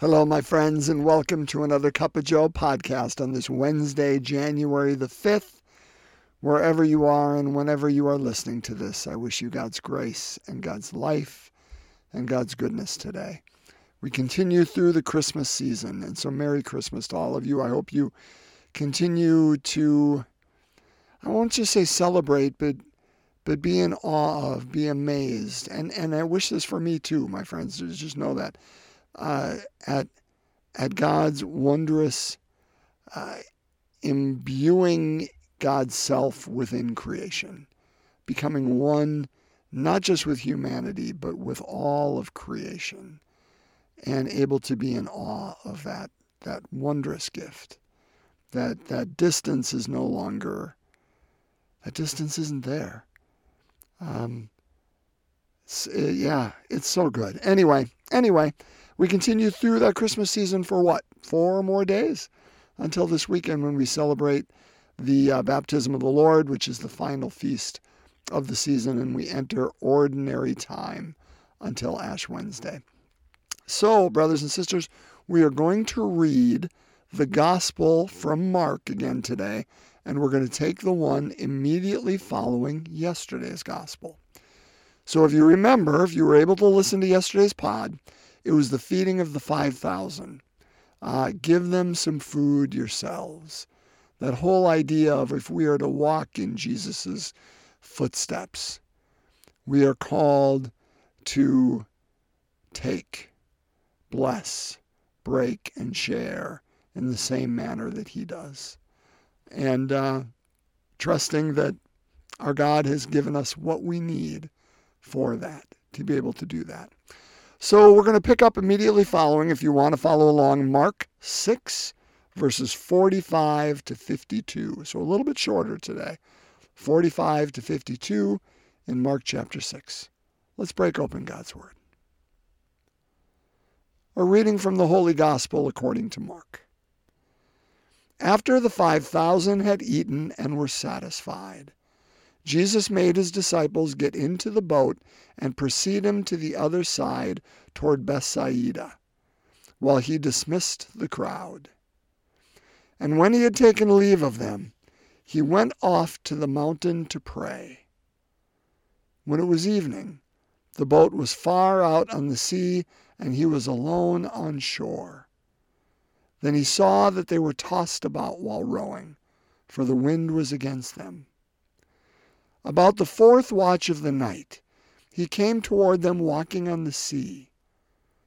Hello, my friends, and welcome to another Cup of Joe podcast on this Wednesday, January the 5th. Wherever you are and whenever you are listening to this, I wish you God's grace and God's life and God's goodness today. We continue through the Christmas season, and so Merry Christmas to all of you. I hope you continue to, I won't just say celebrate, but but be in awe of, be amazed. And and I wish this for me too, my friends. Just know that uh, at at God's wondrous uh, imbuing God's self within creation, becoming one not just with humanity but with all of creation, and able to be in awe of that that wondrous gift. That that distance is no longer. That distance isn't there. Um, yeah, it's so good. Anyway, anyway. We continue through that Christmas season for what? Four more days until this weekend when we celebrate the uh, baptism of the Lord, which is the final feast of the season, and we enter ordinary time until Ash Wednesday. So, brothers and sisters, we are going to read the gospel from Mark again today, and we're going to take the one immediately following yesterday's gospel. So, if you remember, if you were able to listen to yesterday's pod, it was the feeding of the 5,000. Uh, give them some food yourselves. That whole idea of if we are to walk in Jesus' footsteps, we are called to take, bless, break, and share in the same manner that He does. And uh, trusting that our God has given us what we need for that, to be able to do that. So we're going to pick up immediately following, if you want to follow along, Mark 6, verses 45 to 52. So a little bit shorter today. 45 to 52 in Mark chapter 6. Let's break open God's Word. A reading from the Holy Gospel according to Mark. After the 5,000 had eaten and were satisfied, Jesus made his disciples get into the boat and proceed him to the other side toward Bethsaida, while he dismissed the crowd. And when he had taken leave of them, he went off to the mountain to pray. When it was evening, the boat was far out on the sea, and he was alone on shore. Then he saw that they were tossed about while rowing, for the wind was against them. About the fourth watch of the night, he came toward them walking on the sea.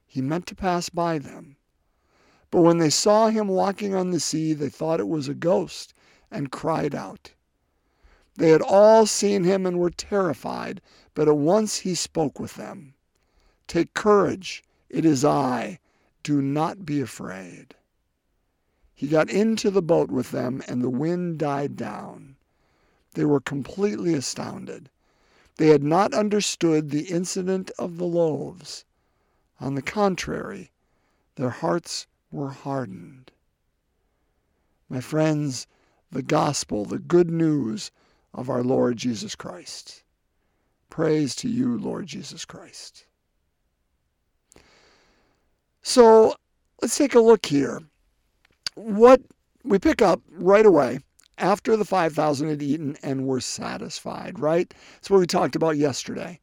He meant to pass by them. But when they saw him walking on the sea, they thought it was a ghost and cried out. They had all seen him and were terrified, but at once he spoke with them. Take courage, it is I. Do not be afraid. He got into the boat with them, and the wind died down. They were completely astounded. They had not understood the incident of the loaves. On the contrary, their hearts were hardened. My friends, the gospel, the good news of our Lord Jesus Christ. Praise to you, Lord Jesus Christ. So let's take a look here. What we pick up right away after the 5,000 had eaten and were satisfied, right? That's what we talked about yesterday.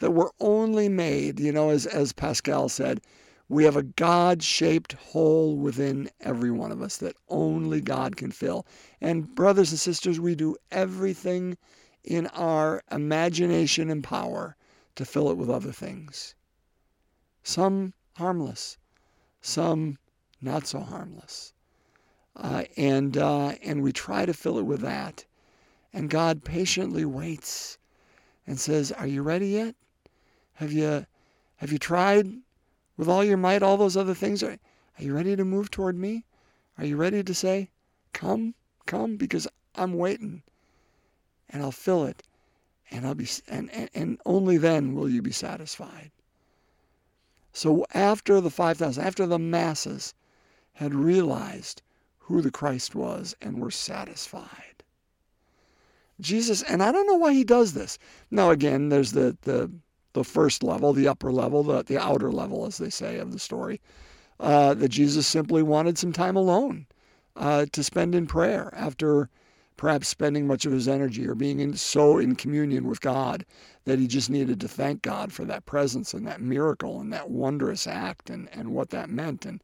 That we're only made, you know, as, as Pascal said, we have a God shaped hole within every one of us that only God can fill. And, brothers and sisters, we do everything in our imagination and power to fill it with other things. Some harmless, some not so harmless. Uh, and uh, and we try to fill it with that, and God patiently waits and says, "Are you ready yet? Have you have you tried with all your might all those other things? Are, are you ready to move toward me? Are you ready to say, "Come, come," because I'm waiting, and I'll fill it, and I'll be and, and, and only then will you be satisfied. So after the 5,000, after the masses had realized who the Christ was and were satisfied. Jesus, and I don't know why he does this. Now, again, there's the, the, the first level, the upper level, the, the outer level, as they say, of the story. uh, that Jesus simply wanted some time alone uh, to spend in prayer after perhaps spending much of his energy or being in, so in communion with God that he just needed to thank God for that presence and that miracle and that wondrous act and, and what that meant. And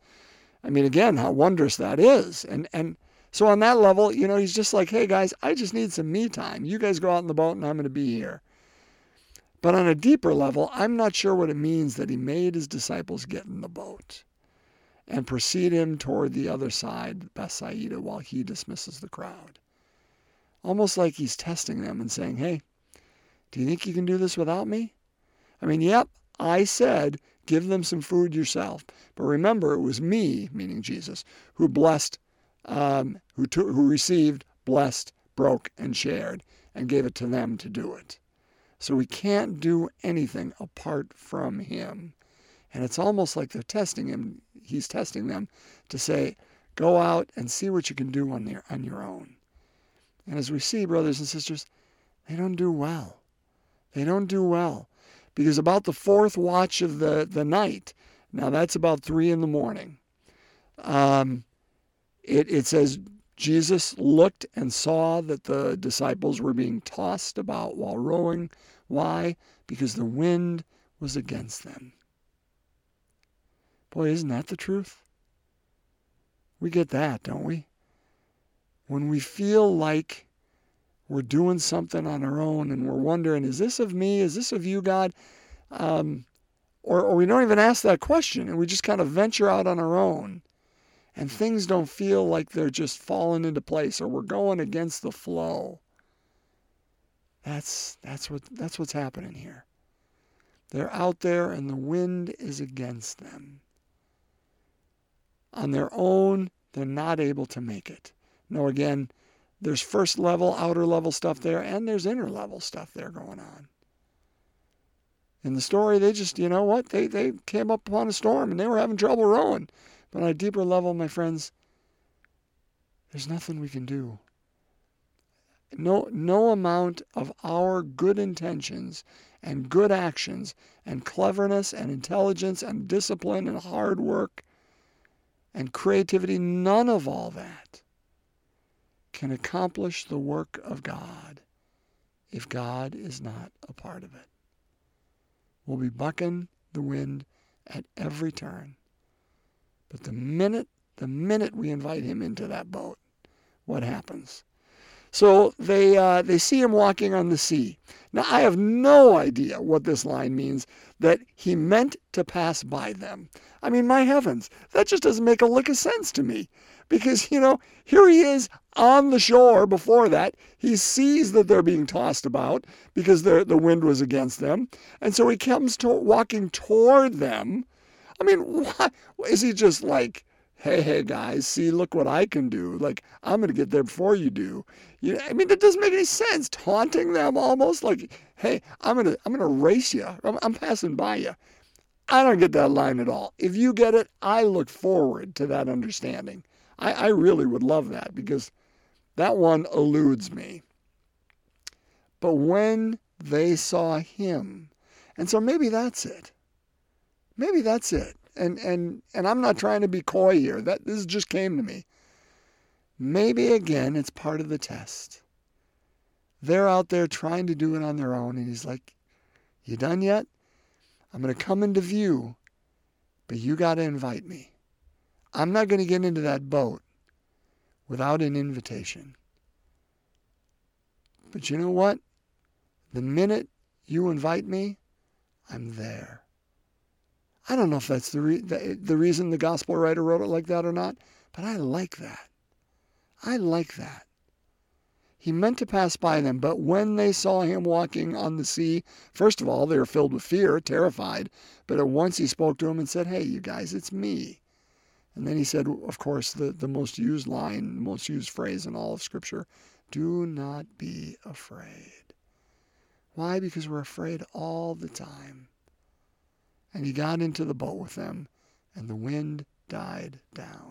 I mean, again, how wondrous that is. And, and so on that level, you know, he's just like, hey guys, I just need some me time. You guys go out in the boat and I'm going to be here. But on a deeper level, I'm not sure what it means that he made his disciples get in the boat and precede him toward the other side, Bethsaida, while he dismisses the crowd. Almost like he's testing them and saying, hey, do you think you can do this without me? I mean, yep, I said give them some food yourself. But remember, it was me, meaning Jesus, who blessed, um, who, who received, blessed, broke, and shared, and gave it to them to do it. So we can't do anything apart from him. And it's almost like they're testing him. He's testing them to say, go out and see what you can do on, their, on your own. And as we see, brothers and sisters, they don't do well. They don't do well. Because about the fourth watch of the, the night, now that's about three in the morning, um, it, it says Jesus looked and saw that the disciples were being tossed about while rowing. Why? Because the wind was against them. Boy, isn't that the truth? We get that, don't we? When we feel like we're doing something on our own and we're wondering, is this of me? Is this of you, God? Um, or, or we don't even ask that question and we just kind of venture out on our own and things don't feel like they're just falling into place or we're going against the flow. That's that's what that's what's happening here. They're out there and the wind is against them. On their own, they're not able to make it. No, again, there's first level, outer level stuff there, and there's inner level stuff there going on. In the story, they just, you know what? They, they came up upon a storm and they were having trouble rowing. But on a deeper level, my friends, there's nothing we can do. No, no amount of our good intentions and good actions and cleverness and intelligence and discipline and hard work and creativity, none of all that can accomplish the work of God if God is not a part of it. We'll be bucking the wind at every turn. But the minute, the minute we invite him into that boat, what happens? So they uh, they see him walking on the sea. Now I have no idea what this line means that he meant to pass by them. I mean, my heavens, that just doesn't make a lick of sense to me. Because, you know, here he is on the shore before that. He sees that they're being tossed about because the wind was against them. And so he comes to walking toward them I mean, why is he just like, hey, hey, guys, see, look what I can do. Like, I'm going to get there before you do. You know, I mean, that doesn't make any sense. Taunting them almost like, hey, I'm going to, I'm to race you. I'm, I'm passing by you. I don't get that line at all. If you get it, I look forward to that understanding. I, I really would love that because that one eludes me. But when they saw him, and so maybe that's it. Maybe that's it. And and and I'm not trying to be coy here. That this just came to me. Maybe again it's part of the test. They're out there trying to do it on their own and he's like, "You done yet? I'm to come into view, but you got to invite me. I'm not going to get into that boat without an invitation." But you know what? The minute you invite me, I'm there. I don't know if that's the, re- the, the reason the gospel writer wrote it like that or not, but I like that. I like that. He meant to pass by them, but when they saw him walking on the sea, first of all, they were filled with fear, terrified. But at once he spoke to them and said, Hey, you guys, it's me. And then he said, of course, the, the most used line, the most used phrase in all of Scripture do not be afraid. Why? Because we're afraid all the time. And he got into the boat with them, and the wind died down.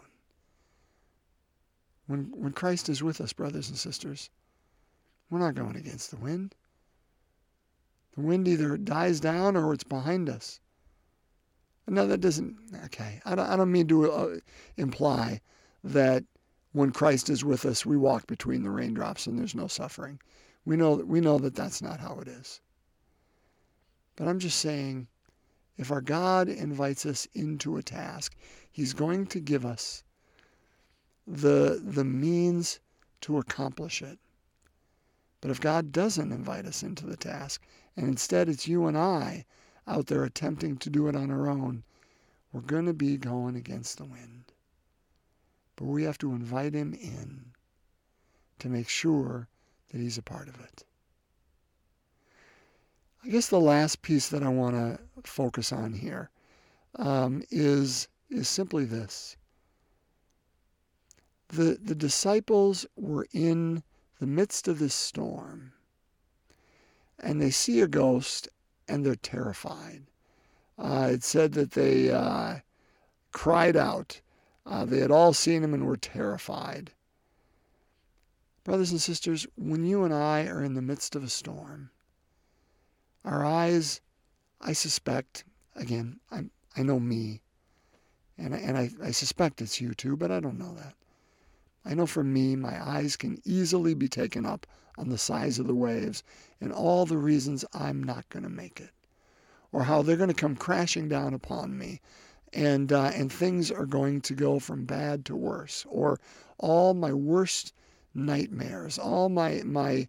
When, when Christ is with us, brothers and sisters, we're not going against the wind. The wind either dies down or it's behind us. No, that doesn't. Okay, I don't. I don't mean to uh, imply that when Christ is with us, we walk between the raindrops and there's no suffering. We know that we know that that's not how it is. But I'm just saying, if our God invites us into a task, He's going to give us the the means to accomplish it. But if God doesn't invite us into the task, and instead it's you and I out there attempting to do it on our own, we're going to be going against the wind. But we have to invite him in to make sure that he's a part of it. I guess the last piece that I want to focus on here um, is is simply this. The, the disciples were in the midst of this storm and they see a ghost and they're terrified. Uh, it said that they uh, cried out. Uh, they had all seen him and were terrified. Brothers and sisters, when you and I are in the midst of a storm, our eyes, I suspect, again, i I know me, and, and I, I suspect it's you too, but I don't know that. I know for me, my eyes can easily be taken up on the size of the waves and all the reasons I'm not going to make it or how they're going to come crashing down upon me and uh, and things are going to go from bad to worse or all my worst nightmares all my my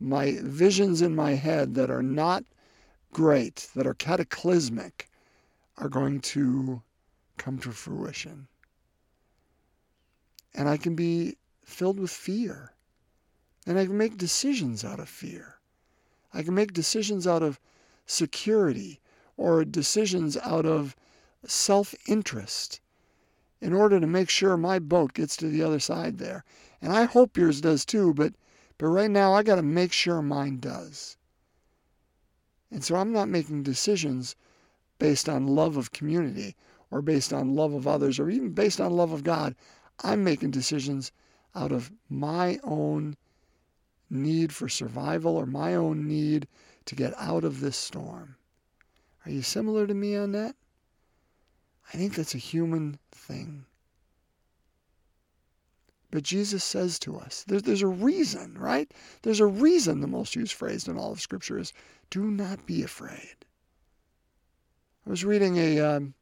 my visions in my head that are not great that are cataclysmic are going to come to fruition and I can be filled with fear and I can make decisions out of fear I can make decisions out of security or decisions out of self interest in order to make sure my boat gets to the other side there. And I hope yours does too, but, but right now I got to make sure mine does. And so I'm not making decisions based on love of community or based on love of others or even based on love of God. I'm making decisions out of my own need for survival or my own need to get out of this storm. Are you similar to me on that? I think that's a human thing. But Jesus says to us, there's, there's a reason, right? There's a reason the most used phrase in all of Scripture is do not be afraid. I was reading a um,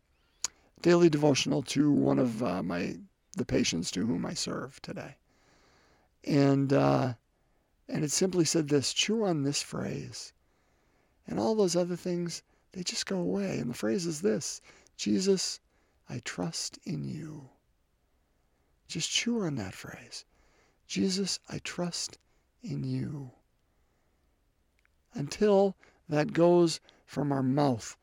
daily devotional to one of uh, my the patients to whom I serve today. And uh, and it simply said this chew on this phrase. And all those other things, they just go away. And the phrase is this Jesus, I trust in you. Just chew on that phrase. Jesus, I trust in you. Until that goes from our mouth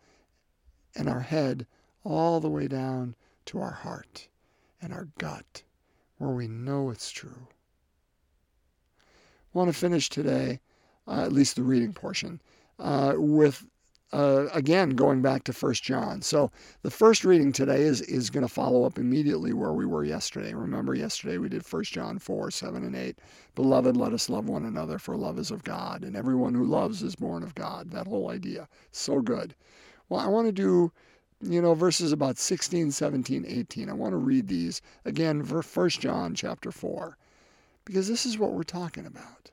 and our head all the way down to our heart and our gut, where we know it's true I want to finish today, uh, at least the reading portion, uh, with uh, again going back to First John. So the first reading today is is going to follow up immediately where we were yesterday. Remember, yesterday we did First John four, seven, and eight. Beloved, let us love one another, for love is of God, and everyone who loves is born of God. That whole idea, so good. Well, I want to do you know verses about 16 17 18 i want to read these again First john chapter 4 because this is what we're talking about.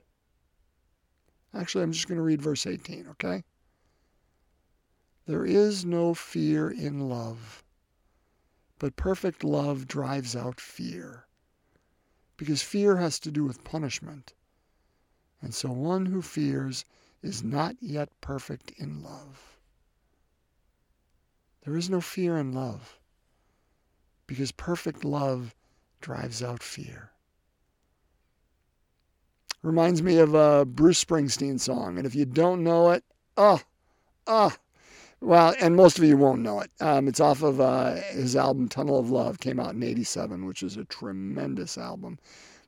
Actually, I'm just going to read verse 18, okay? There is no fear in love, but perfect love drives out fear, because fear has to do with punishment. And so one who fears is not yet perfect in love. There is no fear in love, because perfect love drives out fear. Reminds me of a Bruce Springsteen song. And if you don't know it, oh, oh. Well, and most of you won't know it. Um, it's off of uh, his album Tunnel of Love, came out in 87, which is a tremendous album.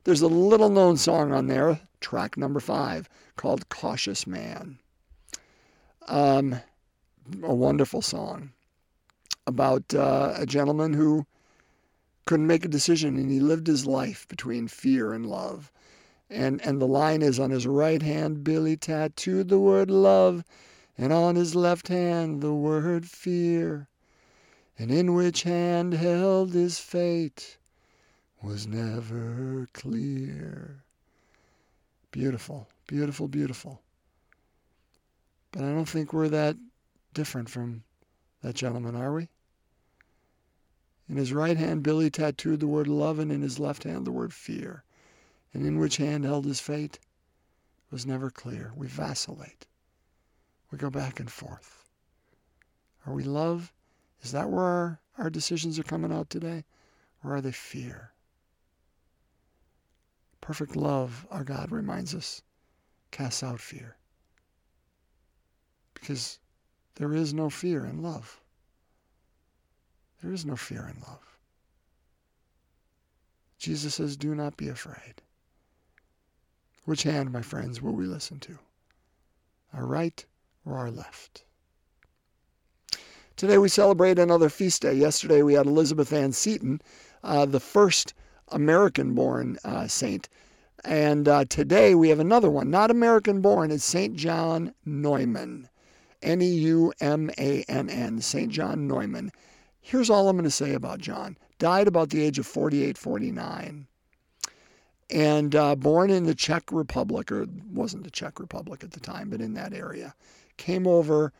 There's a little known song on there, track number five, called Cautious Man. Um, a wonderful song about uh, a gentleman who couldn't make a decision and he lived his life between fear and love. And, and the line is on his right hand, Billy tattooed the word love, and on his left hand, the word fear. and in which hand held his fate was never clear. Beautiful, beautiful, beautiful. But I don't think we're that different from that gentleman, are we? In his right hand, Billy tattooed the word love, and in his left hand, the word fear. And in which hand held his fate was never clear. We vacillate. We go back and forth. Are we love? Is that where our, our decisions are coming out today? Or are they fear? Perfect love, our God reminds us, casts out fear. Because there is no fear in love. There is no fear in love. Jesus says, Do not be afraid. Which hand, my friends, will we listen to? Our right or our left? Today we celebrate another feast day. Yesterday we had Elizabeth Ann Seton, uh, the first American born uh, saint. And uh, today we have another one, not American born, it's St. John Neumann. N E U M A N N, St. John Neumann. Here's all I'm going to say about John. Died about the age of 48, 49. And uh, born in the Czech Republic, or wasn't the Czech Republic at the time, but in that area. Came over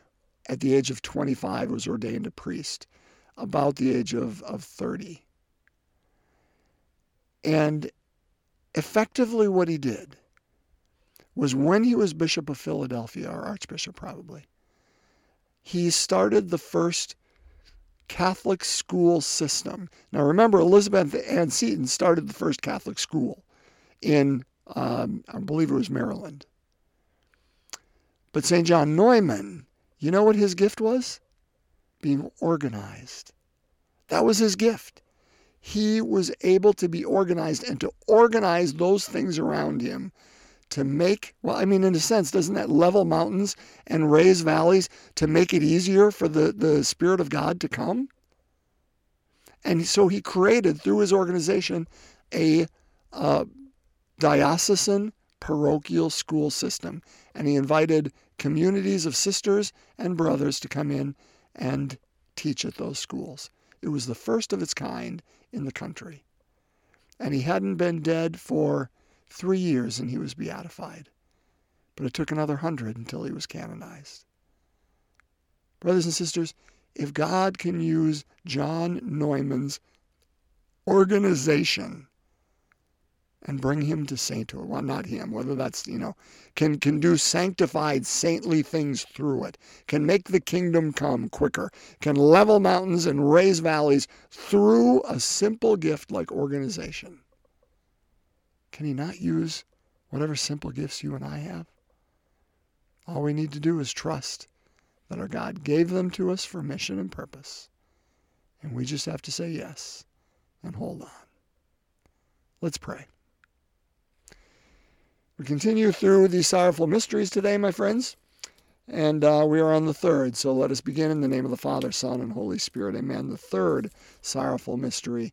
at the age of 25, was ordained a priest about the age of, of 30. And effectively, what he did was when he was Bishop of Philadelphia, or Archbishop probably, he started the first Catholic school system. Now, remember, Elizabeth Ann Seton started the first Catholic school in, um, I believe it was Maryland. But St. John Neumann, you know what his gift was? Being organized. That was his gift. He was able to be organized and to organize those things around him to make, well, I mean, in a sense, doesn't that level mountains and raise valleys to make it easier for the, the Spirit of God to come? And so he created, through his organization, a uh, diocesan parochial school system. And he invited communities of sisters and brothers to come in and teach at those schools. It was the first of its kind in the country. And he hadn't been dead for three years and he was beatified. But it took another hundred until he was canonized. Brothers and sisters, if God can use John Neumann's organization and bring him to sainthood, well, not him, whether that's, you know, can, can do sanctified, saintly things through it, can make the kingdom come quicker, can level mountains and raise valleys through a simple gift like organization can He not use whatever simple gifts you and I have? All we need to do is trust that our God gave them to us for mission and purpose. And we just have to say yes and hold on. Let's pray. We continue through these sorrowful mysteries today, my friends. And uh, we are on the third. So let us begin in the name of the Father, Son, and Holy Spirit. Amen. The third sorrowful mystery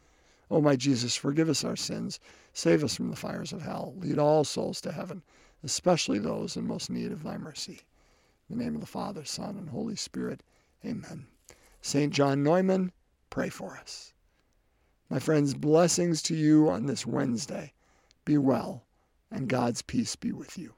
O my Jesus, forgive us our sins, save us from the fires of hell, lead all souls to heaven, especially those in most need of thy mercy. In the name of the Father, Son, and Holy Spirit. Amen. St. John Neumann, pray for us. My friends, blessings to you on this Wednesday. Be well, and God's peace be with you.